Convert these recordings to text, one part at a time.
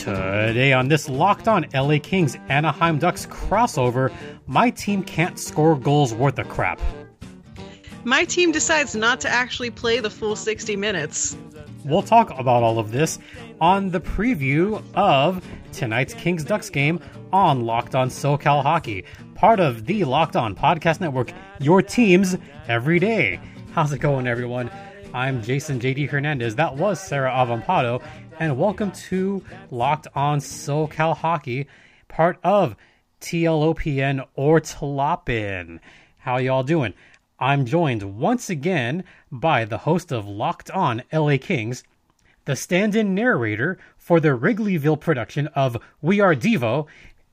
Today on this Locked On LA Kings Anaheim Ducks crossover, my team can't score goals worth a crap. My team decides not to actually play the full 60 minutes. We'll talk about all of this on the preview of tonight's Kings Ducks game on Locked On SoCal Hockey, part of the Locked On Podcast Network, your teams every day. How's it going, everyone? I'm Jason JD Hernandez. That was Sarah Avampado, and welcome to Locked On SoCal Hockey, part of TLOPN or Tlopin. How y'all doing? I'm joined once again by the host of Locked On LA Kings, the stand in narrator for the Wrigleyville production of We Are Devo,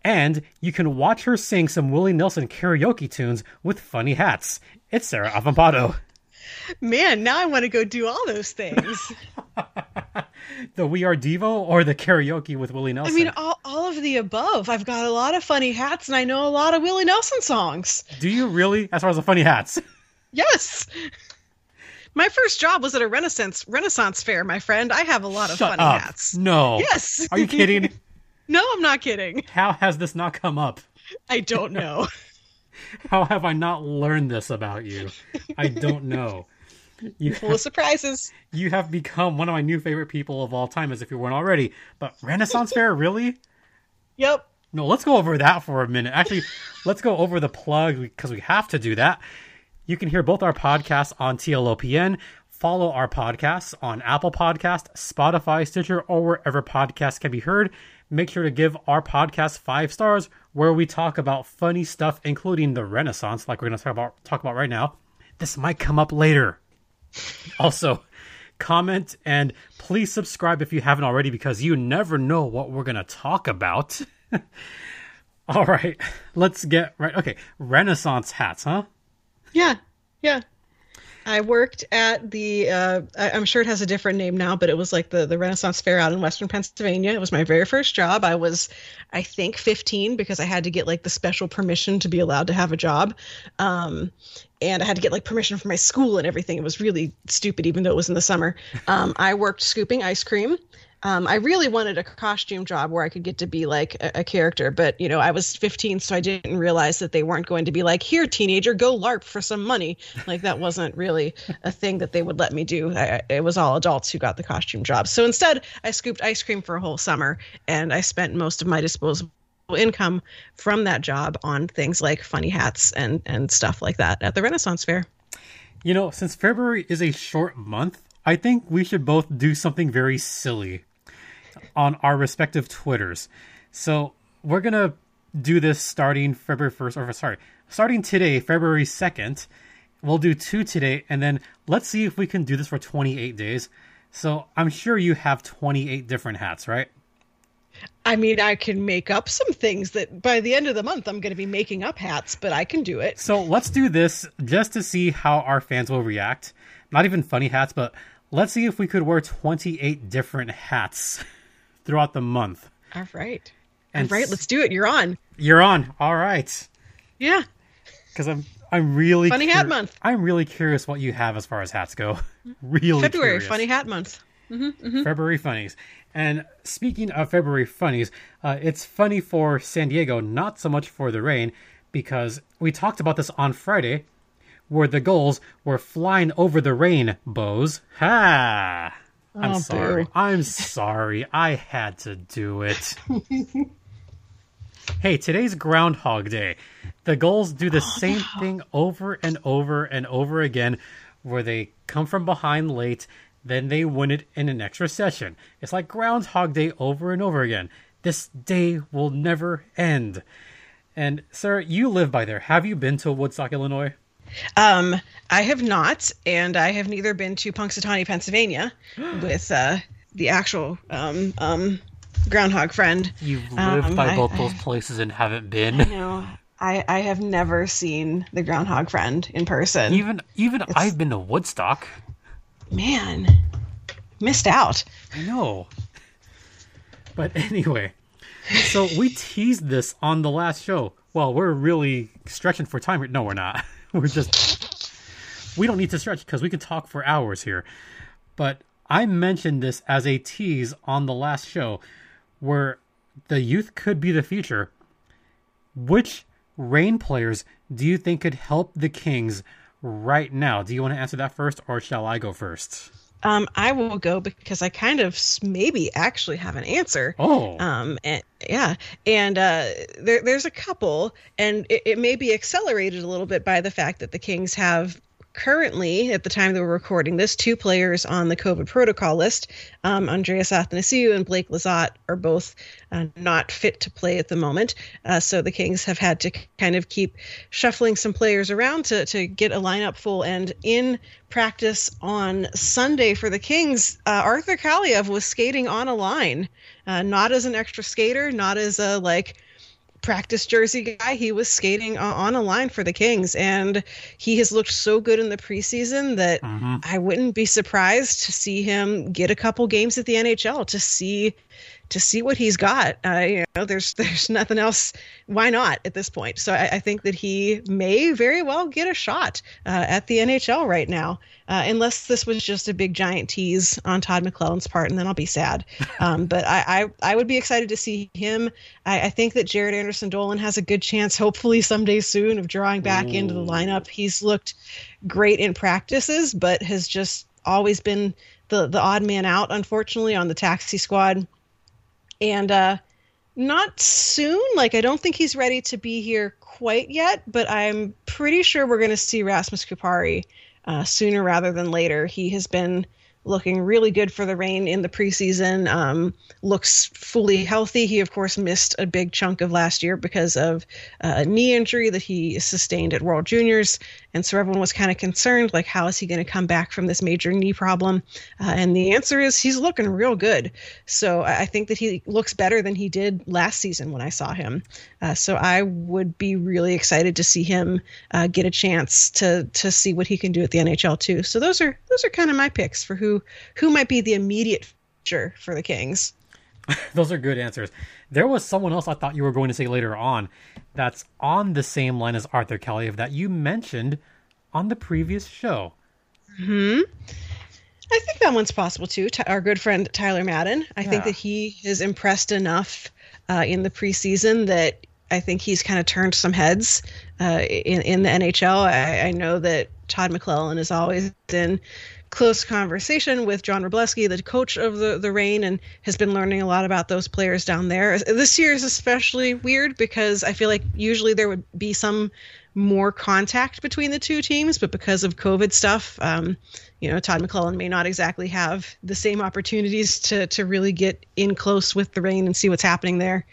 and you can watch her sing some Willie Nelson karaoke tunes with funny hats. It's Sarah Avampado. Man, now I want to go do all those things. the We Are Devo or the karaoke with Willie Nelson? I mean, all, all of the above. I've got a lot of funny hats and I know a lot of Willie Nelson songs. Do you really? As far as the funny hats? Yes. My first job was at a Renaissance Renaissance fair, my friend. I have a lot of Shut funny up. hats. No. Yes. Are you kidding? No, I'm not kidding. How has this not come up? I don't know. How have I not learned this about you? I don't know. You Full of surprises. you have become one of my new favorite people of all time, as if you weren't already. But Renaissance Fair, really? Yep. No, let's go over that for a minute. Actually, let's go over the plug because we have to do that. You can hear both our podcasts on TLOPN. Follow our podcasts on Apple Podcast, Spotify, Stitcher, or wherever podcasts can be heard. Make sure to give our podcast five stars, where we talk about funny stuff, including the Renaissance, like we're going to talk about talk about right now. This might come up later. Also, comment and please subscribe if you haven't already, because you never know what we're going to talk about. All right, let's get right. Okay, Renaissance hats, huh? Yeah. Yeah. I worked at the uh, I, I'm sure it has a different name now, but it was like the the Renaissance Fair out in Western Pennsylvania. It was my very first job. I was I think 15 because I had to get like the special permission to be allowed to have a job. Um, and I had to get like permission from my school and everything. It was really stupid, even though it was in the summer. Um, I worked scooping ice cream. Um, I really wanted a costume job where I could get to be like a, a character, but you know, I was 15, so I didn't realize that they weren't going to be like, "Here, teenager, go LARP for some money." Like that wasn't really a thing that they would let me do. I, it was all adults who got the costume jobs. So instead, I scooped ice cream for a whole summer, and I spent most of my disposable income from that job on things like funny hats and and stuff like that at the Renaissance Fair. You know, since February is a short month, I think we should both do something very silly on our respective Twitters. So we're gonna do this starting February first, or sorry, starting today, February second. We'll do two today, and then let's see if we can do this for 28 days. So I'm sure you have 28 different hats, right? I mean, I can make up some things that by the end of the month I'm going to be making up hats, but I can do it. So let's do this just to see how our fans will react. Not even funny hats, but let's see if we could wear 28 different hats throughout the month. All right. And All right, let's do it. You're on. You're on. All right. Yeah. Because I'm I'm really Funny Hat Month. I'm really curious what you have as far as hats go. really curious. February, curious. Funny Hat Month. February funnies. And speaking of February funnies, uh, it's funny for San Diego, not so much for the Reign, because we talked about this on Friday, where the Gulls were flying over the Reign, rainbows. Ha! I'm Oh, sorry. boo. I'm sorry. I had to do it. hey, today's Groundhog Day. The Gulls do the same thing over and over and over again, where they come from behind late, then they win it in an extra session. It's like Groundhog Day over and over again. This day will never end. And, sir, you live by there. Have you been to Woodstock, Illinois? Um, I have not, and I have neither been to Punxsutawney, Pennsylvania, with uh, the actual um, um, groundhog friend. You've lived Um, by I- both I- those places and haven't been. No, I, I have never seen the groundhog friend in person. Even even I've been to Woodstock. Man, missed out. I know. But anyway, so we teased this on the last show. Well, we're really stretching for time. No, we're not. We're just we don't need to stretch because we could talk for hours here. But I mentioned this as a tease on the last show where the youth could be the future. Which Reign players do you think could help the Kings right now? Do you want to answer that first, or shall I go first? Um, I will go because I kind of maybe actually have an answer. Oh. Um, and yeah, and uh, there, there's a couple, and it, it may be accelerated a little bit by the fact that the Kings have currently, at the time that we're recording this, two players on the COVID protocol list, um, Andreas Athanasiou and Blake Lizotte, are both uh, not fit to play at the moment. Uh, so the Kings have had to kind of keep shuffling some players around to, to get a lineup full. And in practice on Sunday for the Kings, uh, Arthur Kaliyev was skating on a line, uh, not as an extra skater, not as a like practice jersey guy. He was skating on a line for the Kings, and he has looked so good in the preseason that mm-hmm. I wouldn't be surprised to see him get a couple games at the NHL to see to see what he's got. Uh, you know, there's there's nothing else. Why not at this point? So I, I think that he may very well get a shot uh, at the NHL right now, uh, unless this was just a big giant tease on Todd McLellan's part, and then I'll be sad. Um, but I, I, I would be excited to see him. I, I think that Jaret Anderson Dolan has a good chance, hopefully someday soon, of drawing back Ooh. into the lineup. He's looked great in practices, but has just always been the the odd man out, unfortunately, on the taxi squad and uh, not soon. Like I don't think he's ready to be here quite yet, but I'm pretty sure we're going to see Rasmus Kupari uh, sooner rather than later. He has been looking really good for the Reign in the preseason. Um, looks fully healthy. He, of course, missed a big chunk of last year because of uh, a knee injury that he sustained at World Juniors. And so everyone was kind of concerned, like, how is he going to come back from this major knee problem? Uh, and the answer is he's looking real good. So I think that he looks better than he did last season when I saw him. Uh, so I would be really excited to see him uh, get a chance to to see what he can do at the NHL too. So those are those are kind of my picks for who who might be the immediate future for the Kings. those are good answers. There was someone else I thought you were going to say later on that's on the same line as Arthur Kaliyev that you mentioned on the previous show. Hmm. I think that one's possible too. Our good friend Tyler Madden. I yeah. think that he is impressed enough uh, in the preseason that I think he's kind of turned some heads uh, in in the NHL. I, I, know that Todd McLellan is always in close conversation with John Wroblewski, the coach of the the Reign, and has been learning a lot about those players down there. This year is especially weird because I feel like usually there would be some more contact between the two teams, but because of COVID stuff, um, you know, Todd McLellan may not exactly have the same opportunities to to really get in close with the Reign and see what's happening there.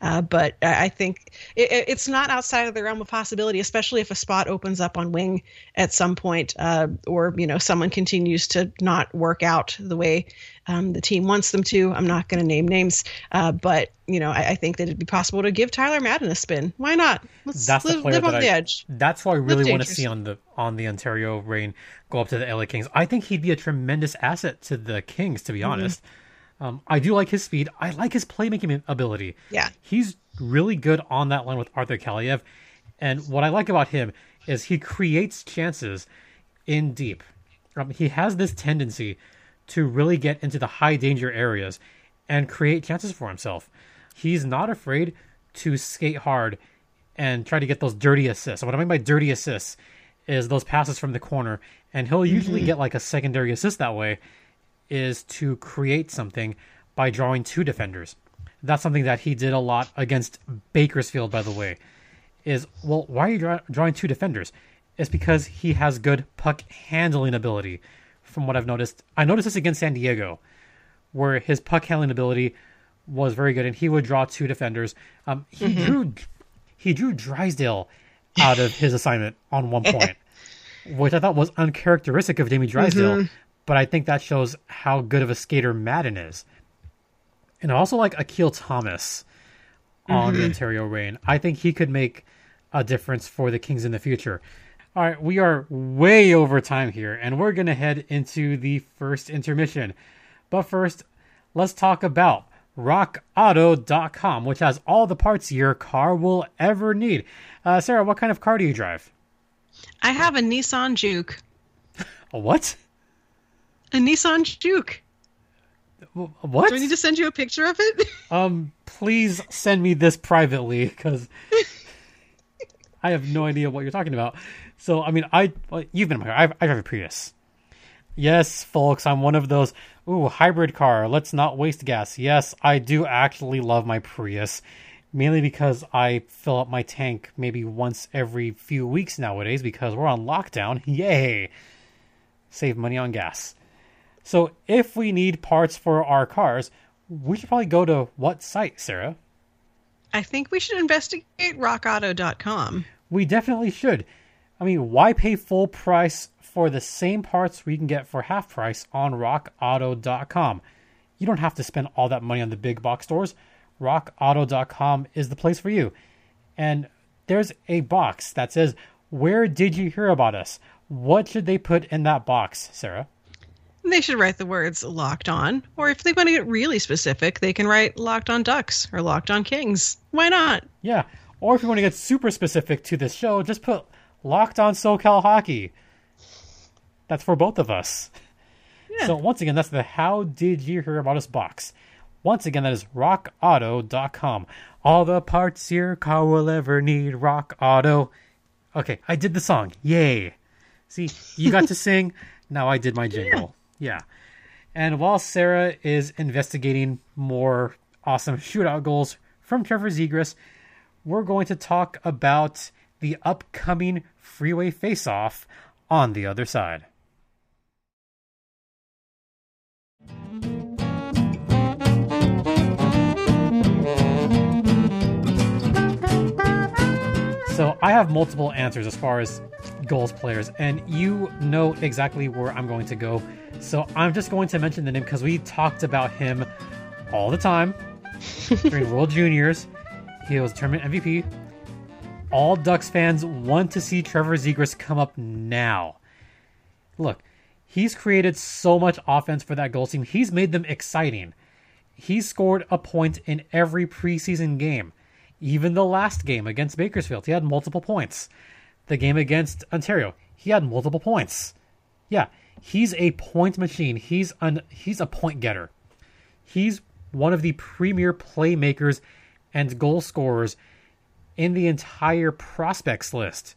Uh, but I think it, it's not outside of the realm of possibility, especially if a spot opens up on wing at some point, uh, or you know someone continues to not work out the way um, the team wants them to. I'm not going to name names, uh, but you know I, I, think that it'd be possible to give Tyler Madden a spin. Why not? Let's that's live, live on I, the edge. That's why I really want to see on the on the Ontario Reign go up to the LA Kings. I think he'd be a tremendous asset to the Kings, to be mm-hmm. Um, I do like his speed. I like his playmaking ability. Yeah. He's really good on that line with Arthur Kaliyev. And what I like about him is he creates chances in deep. Um, he has this tendency to really get into the high danger areas and create chances for himself. He's not afraid to skate hard and try to get those dirty assists. what I mean by dirty assists is those passes from the corner, and he'll usually mm-hmm. get like a secondary assist that way is to create something by drawing two defenders. That's something that he did a lot against Bakersfield, by the way. Is well, why are you draw- drawing two defenders? It's because he has good puck handling ability. From what I've noticed, I noticed this against San Diego, where his puck handling ability was very good, and he would draw two defenders. Um, he mm-hmm. drew he drew Drysdale out of his assignment on one point, which I thought was uncharacteristic of Jamie Drysdale. Mm-hmm but I think that shows how good of a skater Madden is. And I also like Akil Thomas on mm-hmm. the Ontario Reign. I think he could make a difference for the Kings in the future. All right, we are way over time here, and we're going to head into the first intermission. But first, let's talk about rockauto.com, which has all the parts your car will ever need. Uh, Sarah, what kind of car do you drive? I have a Nissan Juke. A what? A Nissan Juke. What? Do I need to send you a picture of it? Um, please send me this privately because I have no idea what you're talking about. So, I mean, I well, you've been in my car. I, I have a Prius. Yes, folks, I'm one of those. Ooh, hybrid car. Let's not waste gas. Yes, I do actually love my Prius, mainly because I fill up my tank maybe once every few weeks nowadays because we're on lockdown. Yay! Save money on gas. So, if we need parts for our cars, we should probably go to what site, Sarah? I think we should investigate rockauto.com. We definitely should. I mean, why pay full price for the same parts we can get for half price on rockauto.com? You don't have to spend all that money on the big box stores. rockauto.com is the place for you. And there's a box that says, Where did you hear about us? What should they put in that box, Sarah? They should write the words locked on. Or if they want to get really specific, they can write locked on ducks or locked on kings. Why not? Yeah. Or if you want to get super specific to this show, just put locked on SoCal hockey. That's for both of us. Yeah. So once again, that's the How Did You Hear About Us box. Once again, that is rockauto.com. All the parts your car will ever need, Rock Auto. Okay, I did the song. Yay. See, you got to sing. Now I did my jingle. Yeah. And while Sarah is investigating more awesome shootout Gulls from Trevor Zegras, we're going to talk about the upcoming freeway face off on the other side. So I have multiple answers as far as goals players, and you know exactly where I'm going to go. So I'm just going to mention the name because we talked about him all the time during World Juniors. He was tournament MVP. All Ducks fans want to see Trevor Zegras come up now. Look, he's created so much offense for that goal team. He's made them exciting. He scored a point in every preseason game. Even the last game against Bakersfield, he had multiple points. The game against Ontario, he had multiple points. Yeah, he's a point machine. He's an he's a point getter. He's one of the premier playmakers and goal scorers in the entire prospects list.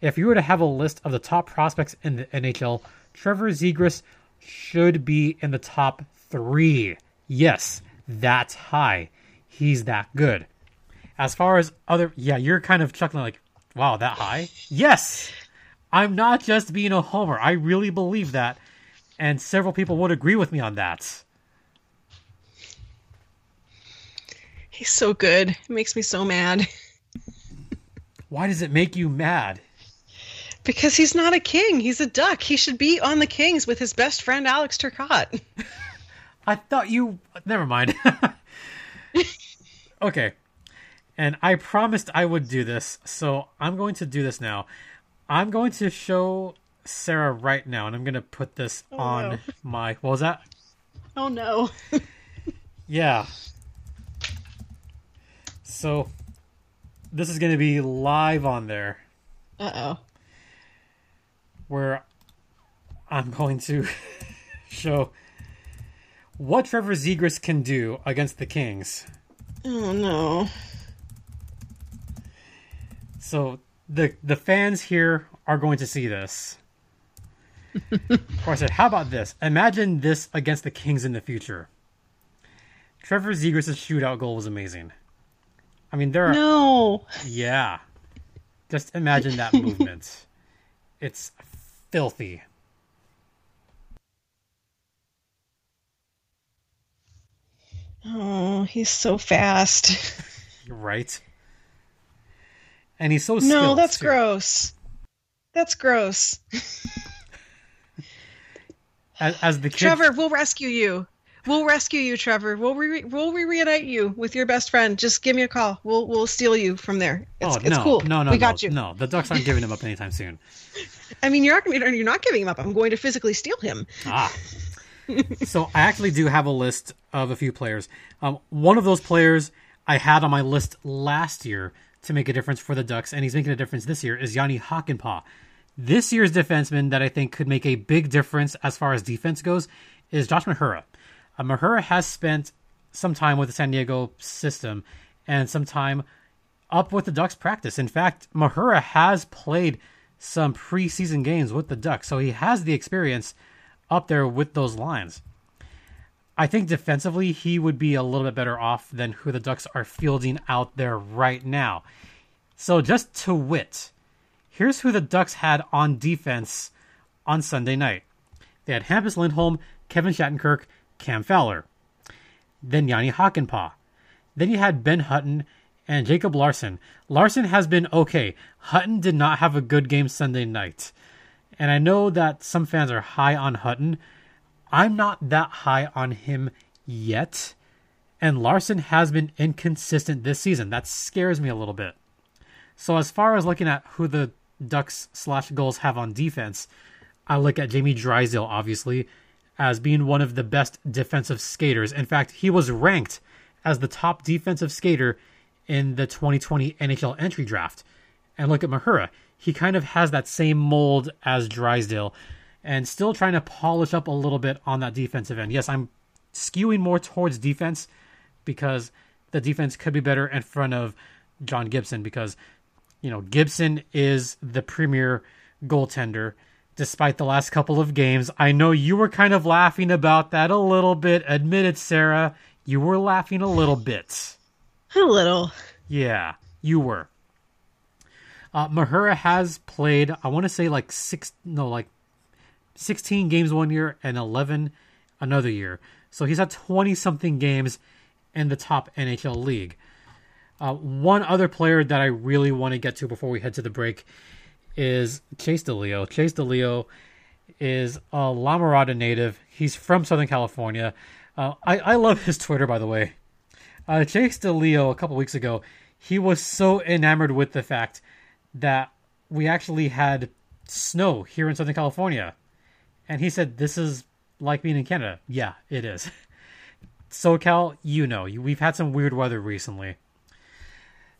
If you were to have a list of the top prospects in the NHL, Trevor Zegras should be in the top three. Yes, that's high. He's that good. As far as other, yeah, you're kind of chuckling like, wow, that high? Yes! I'm not just being a homer. I really believe that. And several people would agree with me on that. He's so good. It makes me so mad. Why does it make you mad? Because he's not a king. He's a duck. He should be on the Kings with his best friend Alex Turcotte. I thought you. Never mind. okay. And I promised I would do this, so I'm going to do this now. I'm going to show Sarah right now, and I'm going to put this Oh, on no. my. What was that? Oh no. Yeah. So, this is going to be live on there, Uh oh. where I'm going to show what Trevor Zegras can do against the Kings. Oh no. So the the fans here are going to see this. or I said, how about this? Imagine this against the Kings in the future. Trevor Zegras' shootout goal was amazing. I mean, there are No. yeah. Just imagine that movement. It's filthy. Oh, he's so fast. Right? And he's so No, that's too. gross. That's gross. As, as the kids, Trevor, we'll rescue you. We'll rescue you, Trevor. We'll re- we'll re- reunite you with your best friend. Just give me a call. We'll we'll steal you from there. It's, oh it's no, cool. no, no, we no, got you. no! The Ducks aren't giving him up anytime soon. I mean, you're not you're not giving him up. I'm going to physically steal him. Ah. so I actually do have a list of a few players. Um, one of those players I had on my list last year to make a difference for the Ducks, and he's making a difference this year, is Jani Hakanpää. This year's defenseman that I think could make a big difference as far as defense goes is Josh Mahura. Uh, Mahura has spent some time with the San Diego system and some time up with the Ducks practice. In fact, Mahura has played some preseason games with the Ducks, so he has the experience up there with those lines. I think defensively he would be a little bit better off than who the Ducks are fielding out there right now. So just to wit, here's who the Ducks had on defense on Sunday night. They had Hampus Lindholm, Kevin Shattenkirk, Cam Fowler. Then Jani Hakanpää. Then you had Ben Hutton and Jacob Larsson. Larsson has been okay. Hutton did not have a good game Sunday night. And I know that some fans are high on Hutton. I'm not that high on him yet. And Larsson has been inconsistent this season. That scares me a little bit. So as far as looking at who the Ducks slash Gulls have on defense, I look at Jamie Drysdale, obviously, as being one of the best defensive skaters. In fact, he was ranked as the top defensive skater in the 2020 NHL entry draft. And look at Mahura. He kind of has that same mold as Drysdale and still trying to polish up a little bit on that defensive end. Yes, I'm skewing more towards defense because the defense could be better in front of John Gibson because, you know, Gibson is the premier goaltender despite the last couple of games. I know you were kind of laughing about that a little bit. Admit it, Sarah. You were laughing a little bit. A little. Yeah, you were. Uh, Mahura has played, I want to say like six, no, like 16 games one year and 11 another year. So he's had 20 something games in the top NHL league. Uh, one other player that I really want to get to before we head to the break is Chase DeLeo. Chase DeLeo is a La Mirada native. He's from Southern California. Uh, I, I love his Twitter, by the way. Uh, Chase DeLeo, a couple weeks ago, he was so enamored with the fact that we actually had snow here in Southern California. And he said, This is like being in Canada. Yeah, it is. SoCal, you know, we've had some weird weather recently.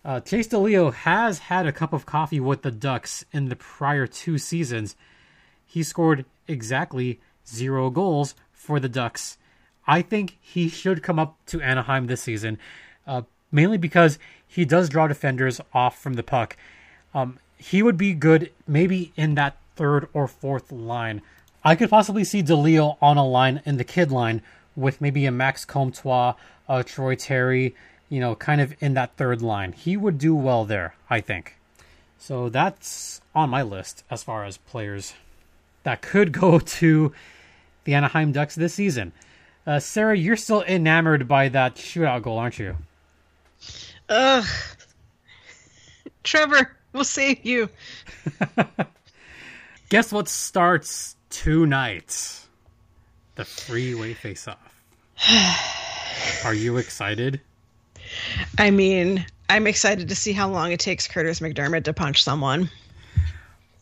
Uh, Chase DeLeo has had a cup of coffee with the Ducks in the prior two seasons. He scored exactly zero goals for the Ducks. I think he should come up to Anaheim this season, uh, mainly because he does draw defenders off from the puck. Um, he would be good maybe in that third or fourth line. I could possibly see DeLeo on a line in the kid line with maybe a Max Comtois, a Troy Terry, you know, kind of in that third line. He would do well there, I think. So that's on my list as far as players that could go to the Anaheim Ducks this season. Uh, Sarah, you're still enamored by that shootout goal, aren't you? Ugh. Trevor, we'll save you. Guess what starts tonight? The freeway face off. Are you excited? I mean, I'm excited to see how long it takes Kurtis MacDermid to punch someone.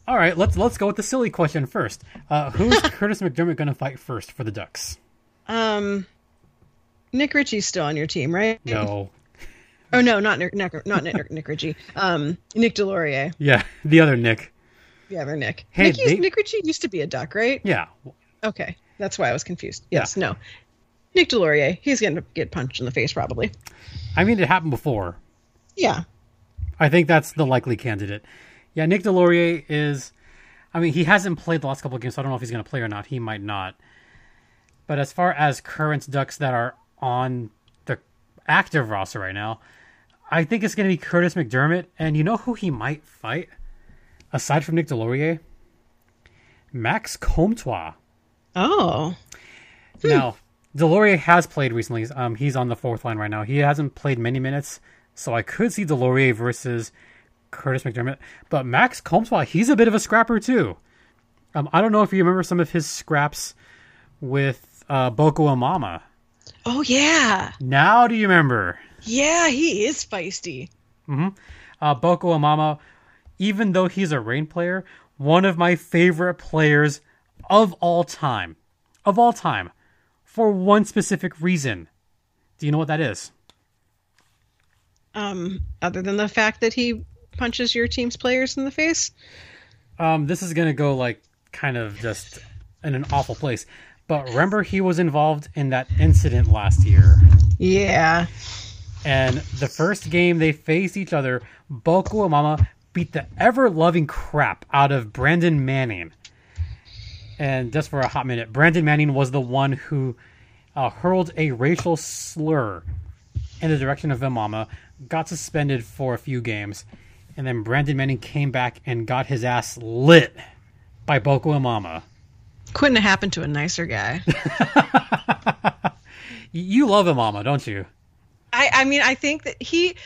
All right, let's let's go with the silly question first. Uh, who's Kurtis MacDermid going to fight first for the Ducks? Um, Nick Ritchie's still on your team, right? No. Oh no, not Nick, not Nick, Nick Ritchie. Um, Nick Deslauriers. Yeah, the other Nick. The other Nick. Hey, Nick, they- Nick Ritchie used to be a Duck, right? Yeah. Okay, that's why I was confused. Yes, no. Nick Deslauriers. He's going to get punched in the face probably. I mean, it happened before. Yeah. I think that's the likely candidate. Yeah, Nick Deslauriers is. I mean, he hasn't played the last couple of games, so I don't know if he's going to play or not. He might not. But as far as current Ducks that are on the active roster right now, I think it's going to be Kurtis MacDermid. And you know who he might fight? Aside from Nick Deslauriers? Max Comtois. Oh. Now, Deslauriers has played recently. Um, he's on the fourth line right now. He hasn't played many minutes, so I could see Deslauriers versus Kurtis MacDermid. But Max Comtois, he's a bit of a scrapper too. Um, I don't know if you remember some of his scraps with uh, Boko Imama. Oh yeah. Now do you remember? Yeah, he is feisty. Uh, Boko Imama, even though he's a Reign player, one of my favorite players of all time. Of all time. For one specific reason. Do you know what that is? Um, other than the fact that he punches your team's players in the face. Um, this is gonna go like kind of just in an awful place, But remember, he was involved in that incident last year. Yeah. And the first game they faced each other, Boko Imama beat the ever loving crap out of Brandon Manning. And just for a hot minute, Brandon Manning was the one who uh, hurled a racial slur in the direction of Imama, got suspended for a few games, and then Brandon Manning came back and got his ass lit by Boko Imama. Couldn't have happened to a nicer guy. you love Imama, don't you? I, I mean, I think that he,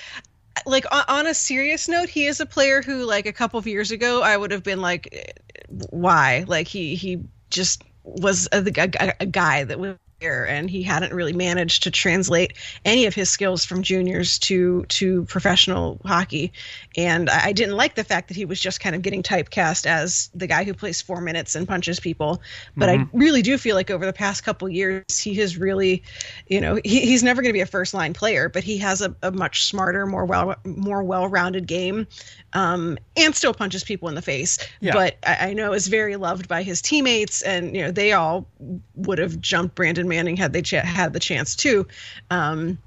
like, on, a serious note, he is a player who, like, a couple of years ago, I would have been like, why? Like, he he just was a, a, a guy that was and he hadn't really managed to translate any of his skills from juniors to to professional hockey and I didn't like the fact that he was just kind of getting typecast as the guy who plays 4 minutes and punches people but mm-hmm. I really do feel like over the past couple years he has really you know he, he's never going to be a first line player but he has a, a much smarter more well more well-rounded game um, and still punches people in the face. Yeah. But I, I, know is very loved by his teammates, and you know they all would have jumped Brandon Manning had they ch- had the chance to. Um,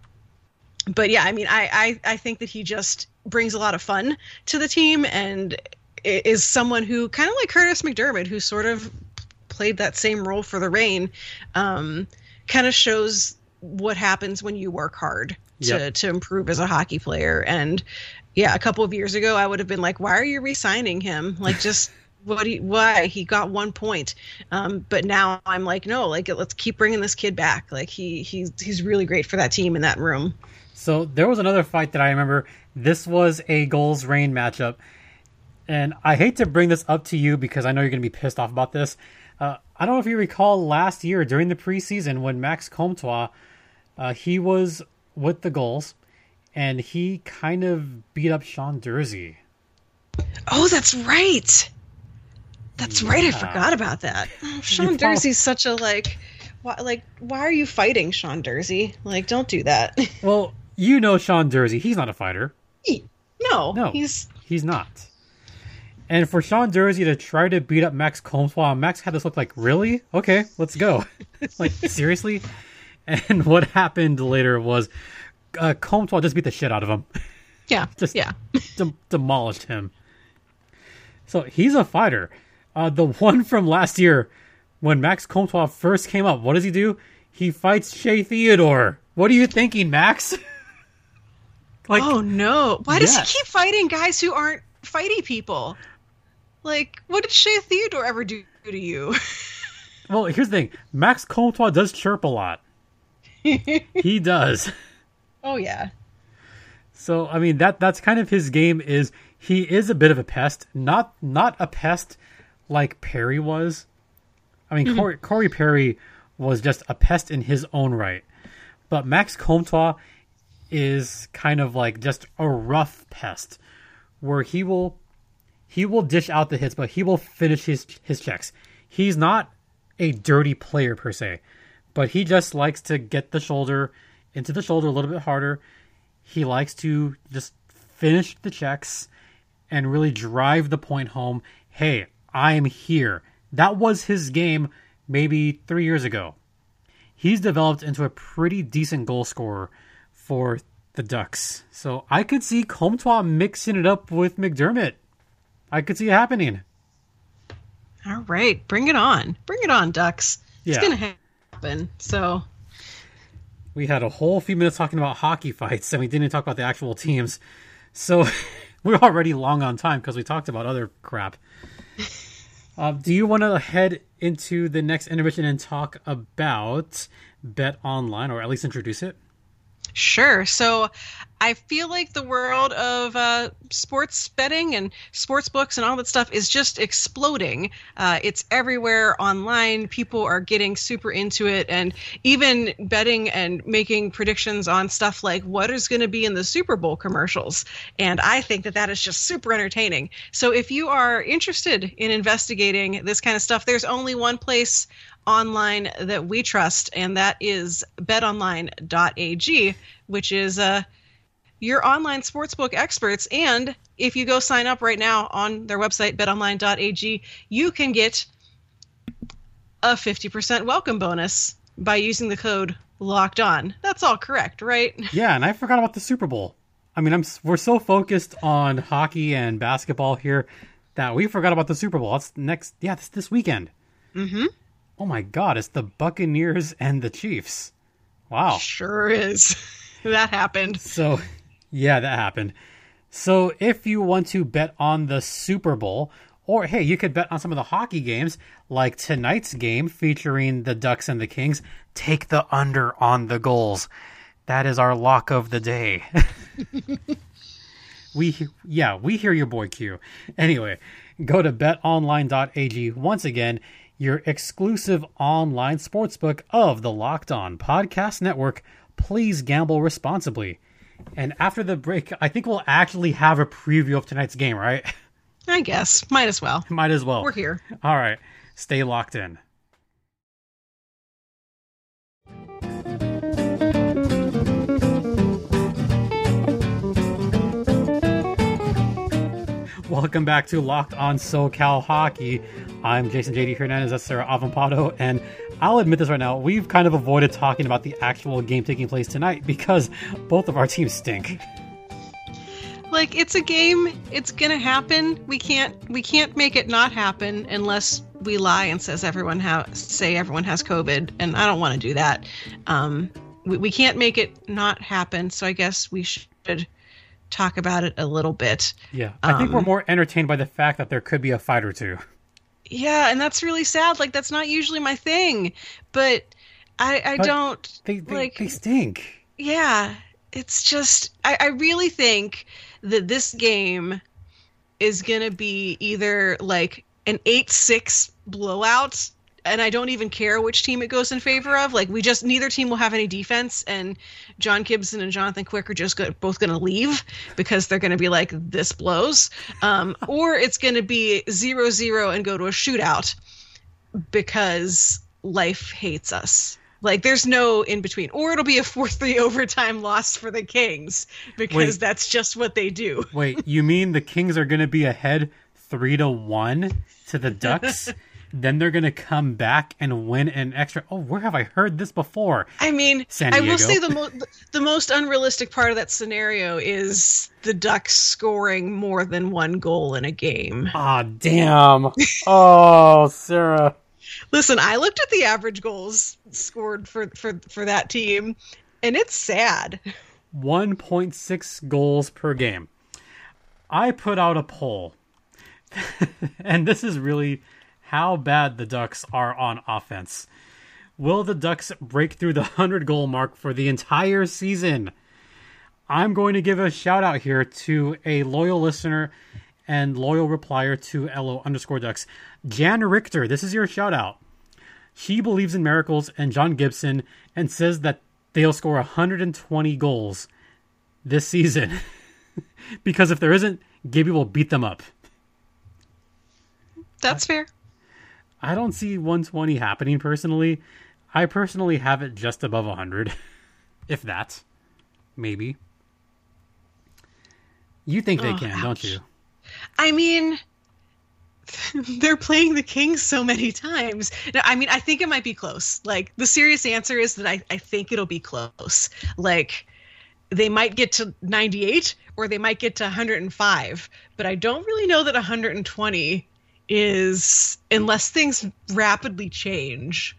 but yeah, I mean, I, I I think that he just brings a lot of fun to the team, and is someone who kind of like Kurtis MacDermid, who sort of played that same role for the Reign, um, kind of shows what happens when you work hard to yep. to improve as a hockey player and yeah, a couple of years ago, I would have been like, why are you re-signing him? Like, just what? He, why he got one point? Um, but now I'm like, no, like let's keep bringing this kid back. Like he he's he's really great for that team in that room. So there was another fight that I remember. This was a Gulls Reign matchup, and I hate to bring this up to you because I know you're going to be pissed off about this. Uh, I don't know if you recall last year during the preseason when Max Comtois, uh, he was with the Gulls and he kind of beat up Sean Durzi. Oh, that's right. That's yeah. right. I forgot about that. Oh, Sean Durzi's such a like, why, like, why are you fighting Sean Durzi? Like, don't do that. well, you know Sean Durzi. He's not a fighter. He, no, no, he's he's not. And for Sean Durzi to try to beat up Max Comtois, Max had this look like, really? Okay, let's go. like seriously. And what happened later was uh, Comtois just beat the shit out of him. Yeah, just yeah, de- demolished him. So he's a fighter. Uh, the one from last year, when Max Comtois first came up, what does he do? He fights Shea Theodore. What are you thinking, Max? like, oh no! Why does he keep fighting guys who aren't fighty people? Like, what did Shea Theodore ever do to you? well, here's the thing: Max Comtois does chirp a lot. he does. Oh yeah. So I mean that that's kind of his game is he is a bit of a pest, not not a pest like Perry was. I mean mm-hmm. Corey, Corey Perry was just a pest in his own right, but Max Comtois is kind of like just a rough pest, where he will he will dish out the hits, but he will finish his his checks. He's not a dirty player per se, but he just likes to get the shoulder into the shoulder a little bit harder. He likes to just finish the checks and really drive the point home. Hey, I'm here. That was his game maybe three years ago. He's developed into a pretty decent goal scorer for the Ducks. So I could see Comtois mixing it up with MacDermid. I could see it happening. All right, bring it on. Bring it on, Ducks. Yeah. It's going to happen. So we had a whole few minutes talking about hockey fights and we didn't talk about the actual teams. So we're already long on time because we talked about other crap. Uh, do you want to head into the next intermission and talk about Bet Online or at least introduce it? Sure. So I feel like the world of uh, sports betting and sports books and all that stuff is just exploding. Uh, it's everywhere online. People are getting super into it and even betting and making predictions on stuff like what is going to be in the Super Bowl commercials. And I think that that is just super entertaining. So if you are interested in investigating this kind of stuff, there's only one place online that we trust, and that is betonline.ag, which is uh, your online sportsbook experts. And if you go sign up right now on their website, betonline.ag, you can get a 50% welcome bonus by using the code locked on. That's all correct, right? Yeah, and I forgot about the Super Bowl. I mean, I'm we're so focused on hockey and basketball here that we forgot about the Super Bowl. It's next, yeah, it's this weekend. Mm-hmm. Oh my God, it's the Buccaneers and the Chiefs. Wow, sure is. that happened. So, yeah, that happened. So, if you want to bet on the Super Bowl, or hey, you could bet on some of the hockey games, like tonight's game featuring the Ducks and the Kings. Take the under on the goals. That is our lock of the day. we yeah, we hear your boy Q. Anyway, go to betonline.ag once again, your exclusive online sportsbook of the Locked On Podcast Network. Please gamble responsibly. And after the break, I think we'll actually have a preview of tonight's game, right? I guess. Might as well. Might as well. We're here. All right. Stay locked in. Welcome back to Locked on SoCal Hockey. I'm Jason JD Hernandez. That's Sarah Avampado. And I'll admit this right now, we've kind of avoided talking about the actual game taking place tonight because both of our teams stink. Like it's a game, it's gonna happen. We can't we can't make it not happen unless we lie and says everyone ha- say everyone has COVID, and I don't want to do that. Um, we, we can't make it not happen, so I guess we should talk about it a little bit. Yeah, I think we're more entertained by the fact that there could be a fight or two. Yeah, and that's really sad. Like that's not usually my thing, but I I But don't They they, like. they stink. yeah, it's just I, I really think that this game is gonna be either like an eight six blowout. And I don't even care which team it goes in favor of. Like we just neither team will have any defense, and John Gibson and Jonathan Quick are just go- both going to leave because they're going to be like this blows, um, or it's going to be zero zero and go to a shootout because life hates us. Like there's no in between, or it'll be a four three overtime loss for the Kings because Wait. that's just what they do. Wait, you mean the Kings are going to be ahead three to one to the Ducks? then they're going to come back and win an extra. Oh, where have I heard this before? I mean, I will say the mo- the most unrealistic part of that scenario is the Ducks scoring more than one goal in a game. Ah, damn. Oh, Sarah. Listen, I looked at the average goals scored for for for that team, and it's sad. 1.6 goals per game. I put out a poll, and this is really how bad the Ducks are on offense. Will the Ducks break through the 100 goal mark for the entire season? I'm going to give a shout out here to a loyal listener and loyal replier to LO underscore Ducks. Jan Richter, this is your shout out. She believes in miracles and John Gibson and says that they'll score 120 goals this season. because if there isn't, Gibby will beat them up. That's fair. I don't see 120 happening personally. I personally have it just above 100. if that. Maybe. You think they Oh, can, don't you? I mean, they're playing the Kings so many times. No, I mean, I think it might be close. Like, the serious answer is that I, I think it'll be close. Like, they might get to 98 or they might get to 105, but I don't really know that 120 is, unless things rapidly change.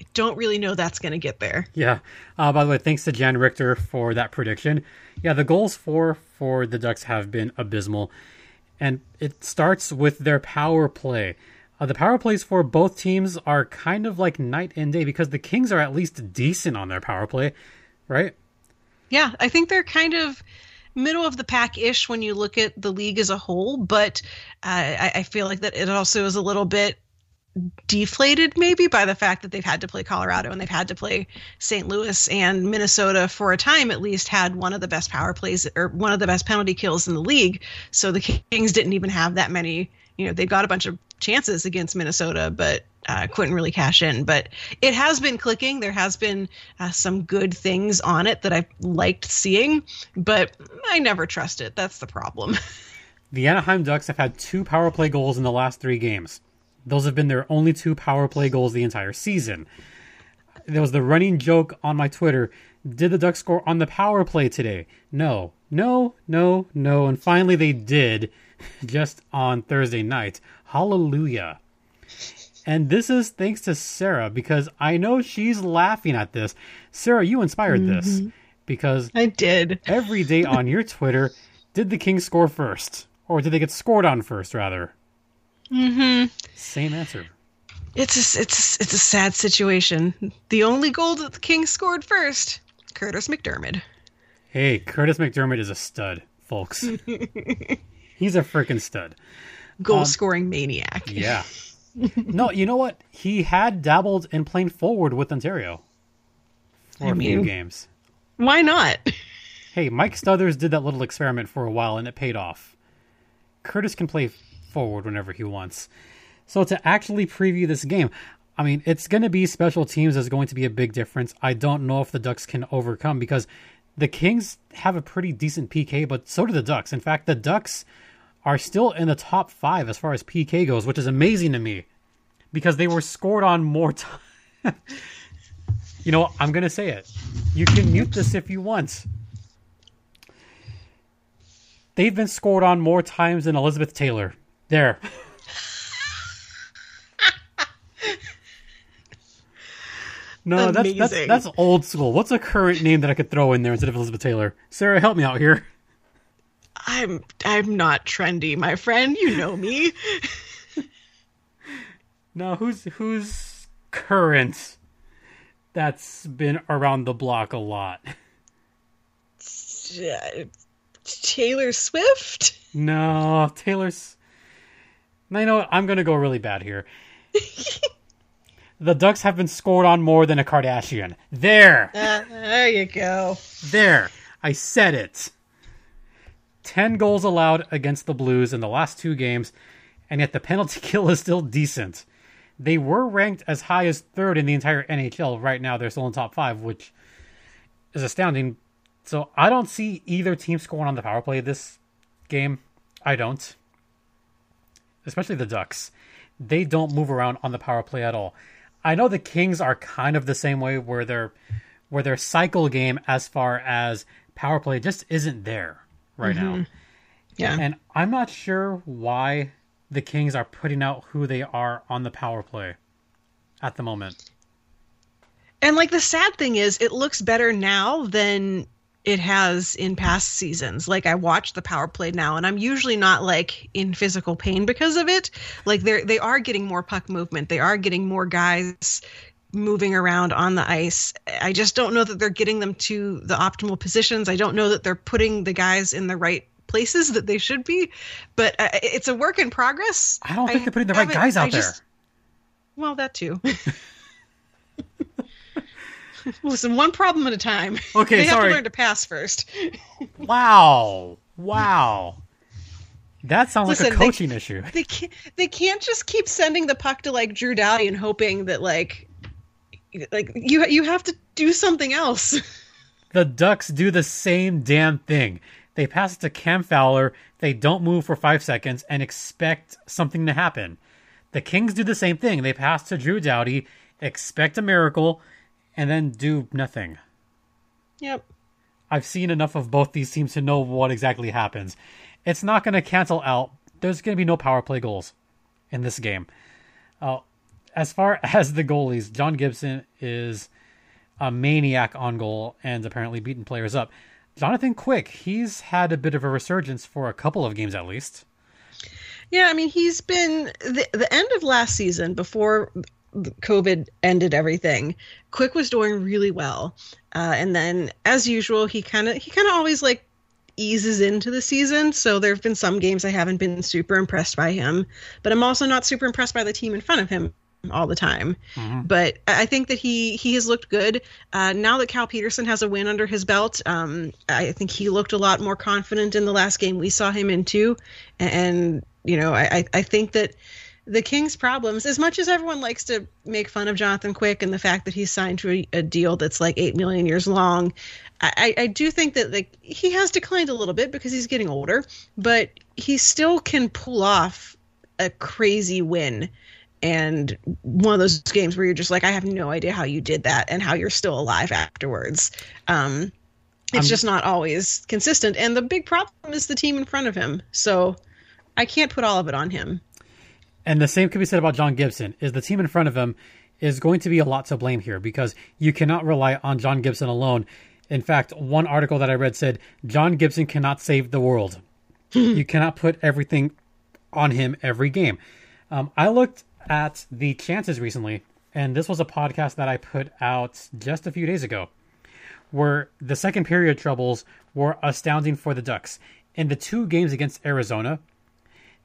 I don't really know that's going to get there. Yeah. Uh, by the way, thanks to Jan Richter for that prediction. Yeah, the goals for for the Ducks have been abysmal, and it starts with their power play. Uh, the power plays for both teams are kind of like night and day because the Kings are at least decent on their power play, right? Yeah, I think they're kind of middle of the pack ish when you look at the league as a whole, but uh, I, I feel like that it also is a little bit deflated maybe by the fact that they've had to play Colorado and they've had to play St. Louis and Minnesota for a time at least had one of the best power plays or one of the best penalty kills in the league. So the Kings didn't even have that many, you know, they've got a bunch of chances against Minnesota, but uh, couldn't really cash in. But it has been clicking. There has been uh, some good things on it that I've liked seeing, but I never trust it. That's the problem. The Anaheim Ducks have had two power play goals in the last three games. Those have been their only two power play goals the entire season. There was the running joke on my Twitter did the Ducks score on the power play today? No, no, no, no. And finally they did just on Thursday night. Hallelujah. And this is thanks to Sarah because I know she's laughing at this. Sarah, you inspired mm-hmm. this because I did. every day on your Twitter, did the Kings score first? Or did they get scored on first, rather? Mm-hmm. Same answer. It's a, it's a, it's a sad situation. The only goal that the Kings scored first, Kurtis MacDermid. Hey, Kurtis MacDermid is a stud, folks. He's a freaking stud. Goal um, scoring maniac. Yeah. no, you know what? He had dabbled in playing forward with Ontario for I a mean, few games. Why not? Hey, Mike Stothers did that little experiment for a while and it paid off. Kurtis can play forward whenever he wants. So to actually preview this game, I mean, it's going to be special teams is going to be a big difference. I don't know if the Ducks can overcome because the Kings have a pretty decent PK, but so do the Ducks. In fact, the Ducks are still in the top five as far as PK goes, which is amazing to me because they were scored on more time. you know, I'm going to say it. You can mute this if you want. They've been scored on more times than Elizabeth Taylor. There. No, that's, that's that's old school. What's a current name that I could throw in there instead of Elizabeth Taylor? Sarah, help me out here. I'm I'm not trendy, my friend. You know me. now who's who's current? That's been around the block a lot. Taylor Swift? No, Taylor's. I know what? I'm gonna go really bad here. the Ducks have been scored on more than a Kardashian. There. Uh, there you go. There. I said it. 10 goals allowed against the Blues in the last two games, and yet the penalty kill is still decent. They were ranked as high as third in the entire NHL. Right now, they're still in top five, which is astounding. So I don't see either team scoring on the power play this game. I don't. Especially the Ducks. They don't move around on the power play at all. I know the Kings are kind of the same way where their where their cycle game as far as power play just isn't there right mm-hmm. now. Yeah. And I'm not sure why the Kings are putting out who they are on the power play at the moment. And like the sad thing is it looks better now than it has in past seasons. Like I watch the power play now and I'm usually not like in physical pain because of it. Like they're they are getting more puck movement. They are getting more guys moving around on the ice. I just don't know that they're getting them to the optimal positions. I don't know that they're putting the guys in the right places that they should be. But uh, it's a work in progress. I don't think I they're putting the right guys out I there. Just, well, that too. Listen, one problem at a time. Okay, they sorry. have to learn to pass first. wow, wow. That sounds Listen, like a coaching they, issue. They can't, they can't just keep sending the puck to like Drew Doughty and hoping that like like you you have to do something else. The Ducks do the same damn thing. They pass it to Cam Fowler, they don't move for 5 seconds and expect something to happen. The Kings do the same thing. They pass to Drew Doughty, expect a miracle, and then do nothing. Yep. I've seen enough of both these teams to know what exactly happens. It's not going to cancel out. There's going to be no power play goals in this game. Uh, as far as the goalies, John Gibson is a maniac on goal and apparently beating players up. Jonathan Quick, he's had a bit of a resurgence for a couple of games at least. Yeah, I mean, he's been the, the end of last season before COVID ended everything. Quick was doing really well, uh, and then as usual, he kind of he kind of always like eases into the season. So there have been some games I haven't been super impressed by him, but I'm also not super impressed by the team in front of him all the time. Mm-hmm. But I think that he he has looked good. Uh, now that Cal Petersen has a win under his belt, um, I think he looked a lot more confident in the last game we saw him in too. And, you know, I I think that the Kings' problems, as much as everyone likes to make fun of Jonathan Quick and the fact that he's signed to a, a deal that's like eight million years long, I, I do think that like he has declined a little bit because he's getting older, but he still can pull off a crazy win and one of those games where you're just like, I have no idea how you did that and how you're still alive afterwards. Um, it's I'm- just not always consistent. And the big problem is the team in front of him. So I can't put all of it on him. And the same can be said about John Gibson. Is the team in front of him is going to be a lot to blame here because you cannot rely on John Gibson alone. In fact, one article that I read said John Gibson cannot save the world. you cannot put everything on him every game. Um, I looked at the chances recently, and this was a podcast that I put out just a few days ago, where the second period troubles were astounding for the Ducks. In the two games against Arizona,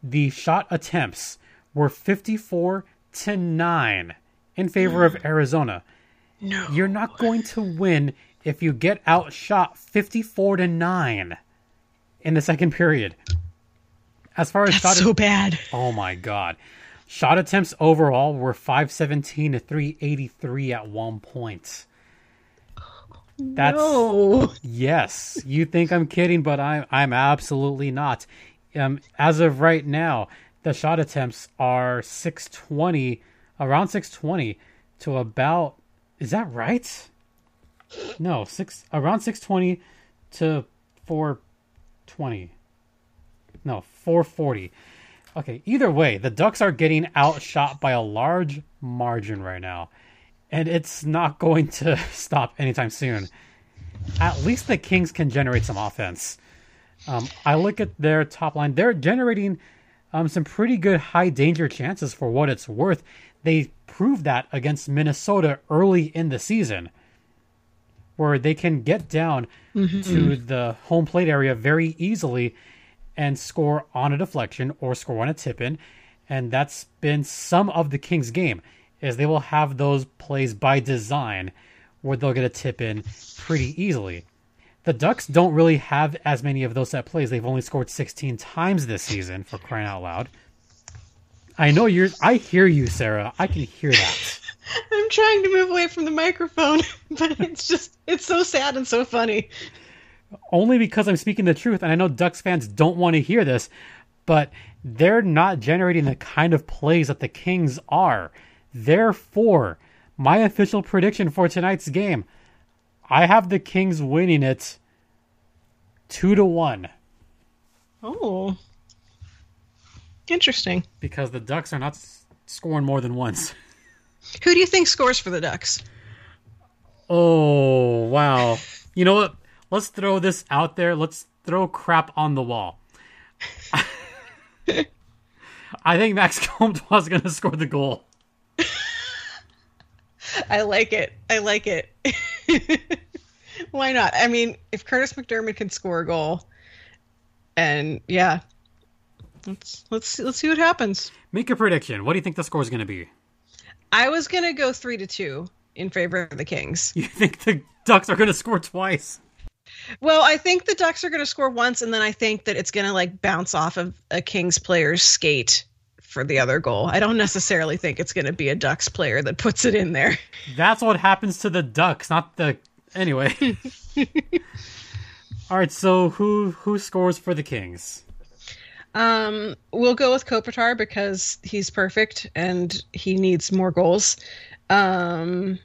the shot attempts were 54 to 9 in favor of mm. Arizona. No. You're not going to win if you get outshot 54 to 9 in the second period. As far as shot That's so bad. Oh my god. Shot attempts overall were 517 to 383 at one point. That's No. Yes, you think I'm kidding, but I'm I'm absolutely not. Um, as of right now, the shot attempts are 620, around 620 to about. Is that right? No, six around 620 to 420. No, 440. Okay, either way, the Ducks are getting outshot by a large margin right now, and it's not going to stop anytime soon at least the Kings can generate some offense. Um, I look at their top line; they're generating um, some pretty good high danger chances for what it's worth. They proved that against Minnesota early in the season, where they can get down to the home plate area very easily and score on a deflection or score on a tip in, and that's been some of the Kings' game. Is they will have those plays by design where they'll get a tip in pretty easily. The Ducks don't really have as many of those set plays. They've only scored 16 times this season for crying out loud. I know you're I hear you, Sarah. I can hear that. I'm trying to move away from the microphone, but it's just it's so sad and so funny. Only because I'm speaking the truth and I know Ducks fans don't want to hear this, but they're not generating the kind of plays that the Kings are. Therefore, my official prediction for tonight's game, I have the Kings winning it 2 to 1. Oh. Interesting. because the Ducks are not scoring more than once. Who do you think scores for the Ducks? Oh, wow. You know what? Let's throw this out there. Let's throw crap on the wall. I think Max Comtois is going to score the goal. I like it. I like it. Why not? I mean, if Kurtis MacDermid can score a goal, and yeah, let's let's let's see what happens. Make a prediction. What do you think the score is going to be? I was gonna go three to two in favor of the Kings. You think the Ducks are going to score twice? Well, I think the Ducks are gonna score once, and then I think that it's gonna like bounce off of a Kings player's skate for the other goal. I don't necessarily think it's gonna be a Ducks player that puts it in there. That's what happens to the Ducks, not the. Anyway. All right, so who who scores for the Kings? Um, we'll go with Kopitar because he's perfect and he needs more goals. Um,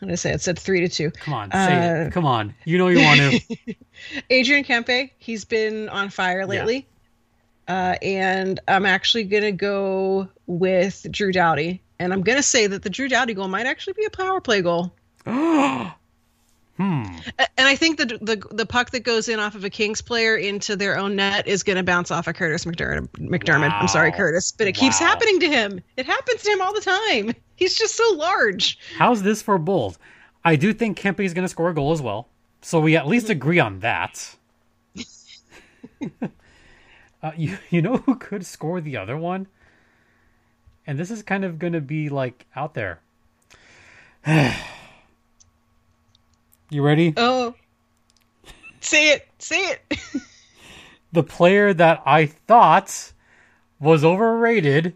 how gonna say? It said three to two. Come on, say it. Come on. You know you want to. Adrian Kempe, he's been on fire lately. Uh, and I'm actually gonna go with Drew Doughty, and I'm gonna say that the Drew Doughty goal might actually be a power play goal. hmm. And I think the the the puck that goes in off of a Kings player into their own net is going to bounce off of Kurtis MacDermid. MacDermid. I'm sorry, Kurtis, but it keeps happening to him. It happens to him all the time. He's just so large. How's this for bold? I do think Kempe is going to score a goal as well, so we at Mm-hmm. least agree on that. uh, you you know who could score the other one, and this is kind of going to be like out there. you ready? Oh, say it, say it. the player that I thought was overrated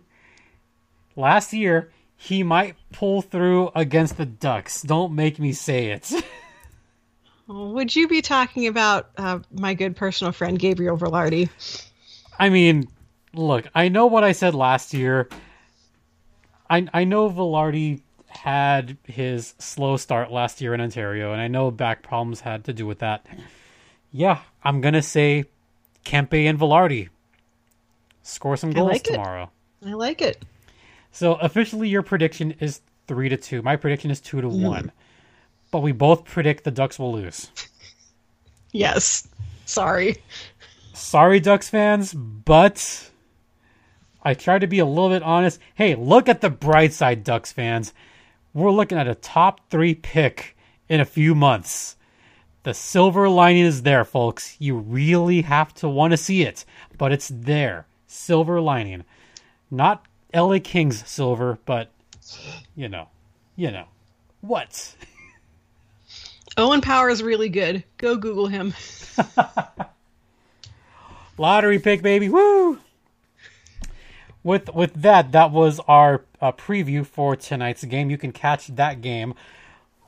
last year, he might pull through against the Ducks. Don't make me say it. Would you be talking about uh, my good personal friend Gabriel Vilardi? I mean, look, I know what I said last year. I I know Vilardi had his slow start last year in Ontario, and I know back problems had to do with that. Yeah, I'm gonna say Kempe and Vilardi score some goals like it. tomorrow. I like it. So officially, your prediction is three to two. My prediction is two to Mm. one. But we both predict the Ducks will lose. Yes. Sorry. Sorry, Ducks fans, but I try to be a little bit honest. Hey, look at the bright side, Ducks fans. We're looking at a top three pick in a few months. The silver lining is there, folks. You really have to want to see it, but it's there. Silver lining. Not LA Kings silver, but you know, you know. What? Owen Power is really good. Go Google him. lottery pick, baby. Woo! With with that, that was our uh, preview for tonight's game. You can catch that game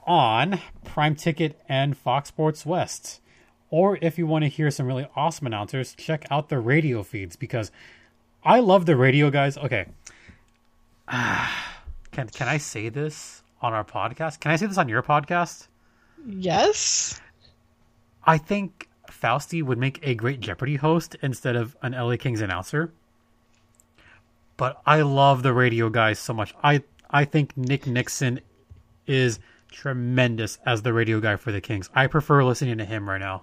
on Prime Ticket and Fox Sports West. Or if you want to hear some really awesome announcers, check out the radio feeds because I love the radio guys. Okay. can can I say this on our podcast? Can I say this on your podcast? Yes. I think Fausti would make a great Jeopardy host instead of an LA Kings announcer. But I love the radio guys so much. I I think Nick Nickson is tremendous as the radio guy for the Kings. I prefer listening to him right now.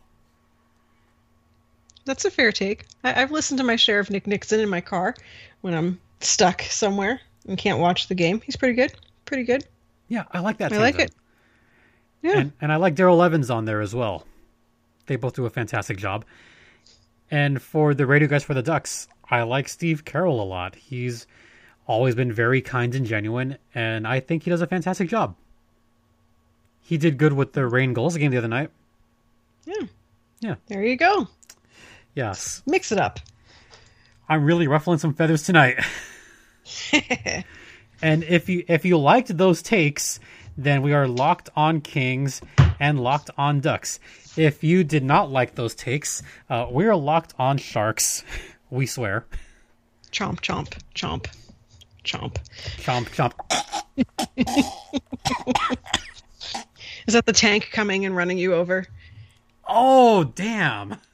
That's a fair take. I- I've listened to my share of Nick Nickson in my car when I'm stuck somewhere and can't watch the game. He's pretty good. Pretty good. Yeah, I like that. I like it. Yeah. And and I like Daryl Evans on there as well. They both do a fantastic job. And for the radio guys for the Ducks, I like Steve Carroll a lot. He's always been very kind and genuine, and I think he does a fantastic job. He did good with the Reign Gulls game the other night. yeah. Yeah. There you go. Yes. Mix it up. I'm really ruffling some feathers tonight. and if you if you liked those takes, then we are locked on Kings and locked on Ducks. If you did not like those takes, uh, we are locked on Sharks. We swear. chomp, chomp, chomp, chomp. Chomp chomp. Is that the tank coming and running you over? Oh damn.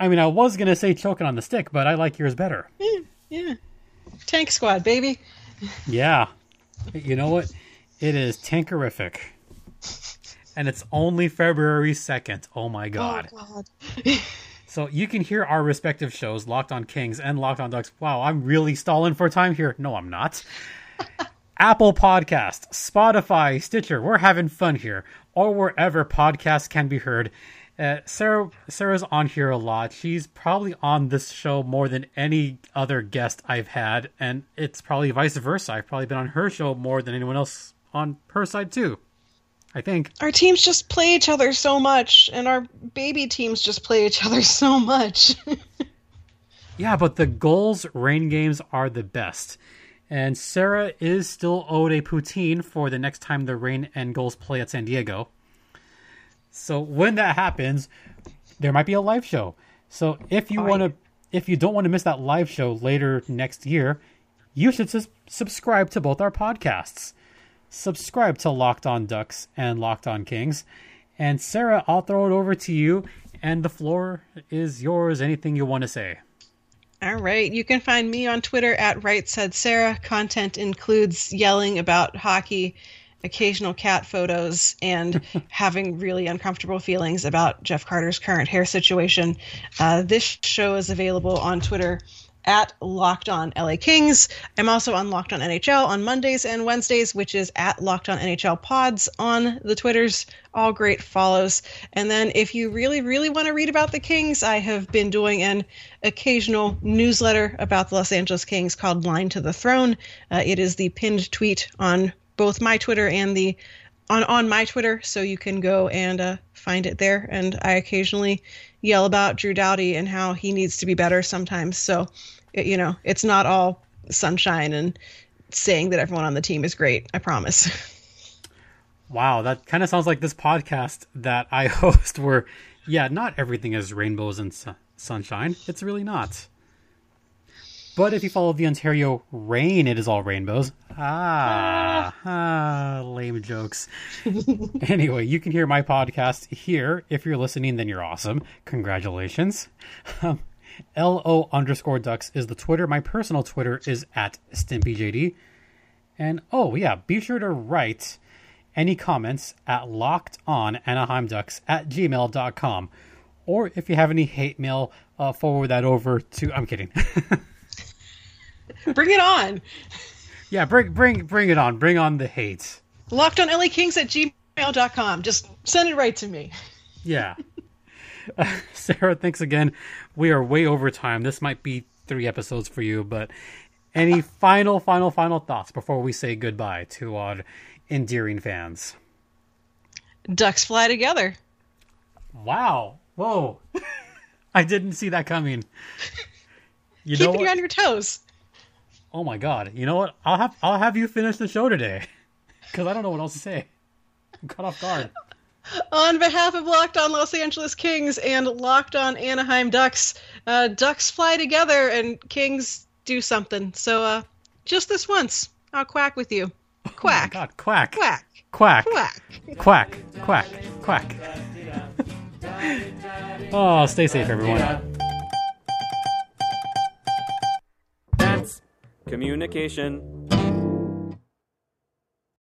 I mean, I was gonna say choking on the stick, but I like yours better. Yeah. Tank squad, baby. Yeah. You know what? It is tankerific. And it's only February 2nd. Oh my god. Oh, God. So you can hear our respective shows, Locked on Kings and Locked on Ducks. Wow, I'm really stalling for time here. No, I'm not. Apple Podcast, Spotify, Stitcher. We're having fun here, or wherever podcasts can be heard. Uh, Sarah, Sarah's on here a lot. She's probably on this show more than any other guest I've had, and it's probably vice versa. I've probably been on her show more than anyone else on her side too. I think. Our teams just play each other so much, and our baby teams just play each other so much. Yeah, but the Gulls Reign games are the best. And Sarah is still owed a poutine for the next time the Reign and Gulls play at San Diego. So when that happens, there might be a live show. So if you want to if you don't want to miss that live show later next year, you should sus- subscribe to both our podcasts. Subscribe to Locked On Ducks and Locked On Kings. And Sarah, I'll throw it over to you and the floor is yours. Anything you want to say? All right. You can find me on Twitter at Right Said Sarah. Content includes yelling about hockey, occasional cat photos, and having really uncomfortable feelings about Jeff Carter's current hair situation. Uh, this show is available on Twitter at Locked On LA Kings. I'm also on Locked On NHL on Mondays and Wednesdays, which is at Locked On NHL Pods on the Twitters. All great follows. And then if you really, really want to read about the Kings, I have been doing an occasional newsletter about the Los Angeles Kings called Line to the Throne. Uh, it is the pinned tweet on both my Twitter and the on on my Twitter, so you can go and uh, find it there. And I occasionally yell about Drew Doughty and how he needs to be better sometimes. So, you know, it's not all sunshine and saying that everyone on the team is great. I promise. Wow, that kind of sounds like this podcast that I host, where, yeah, not everything is rainbows and su- sunshine. It's really not. But if you follow the Ontario Reign, it is all rainbows. Ah, ah lame jokes. anyway, you can hear my podcast here. If you're listening, then you're awesome. Congratulations. Um, LO underscore ducks is the Twitter. My personal Twitter is at StimpyJD. And oh, yeah, be sure to write any comments at locked on Anaheim Ducks at gmail.com. Or if you have any hate mail, uh, forward that over to. I'm kidding. bring it on. Yeah, bring bring bring it on. Bring on the hate. Locked on LA Kings at gmail.com. Just send it right to me. Yeah. Uh, Sarah, thanks again. We are way over time. This might be three episodes for you, but any final, final, final thoughts before we say goodbye to our endearing fans? Ducks fly together. Wow. Whoa. I didn't see that coming. You Keeping you on your toes. Oh my god! You know what? I'll have I'll have you finish the show today, because I don't know what else to say. I'm caught off guard. On behalf of Locked On Los Angeles Kings and Locked On Anaheim Ducks, uh, Ducks fly together and Kings do something. So, uh, just this once, I'll quack with you. Quack. Oh God, quack. Quack. Quack. Quack. Quack. Quack. Quack. oh, stay safe, everyone. That's communication.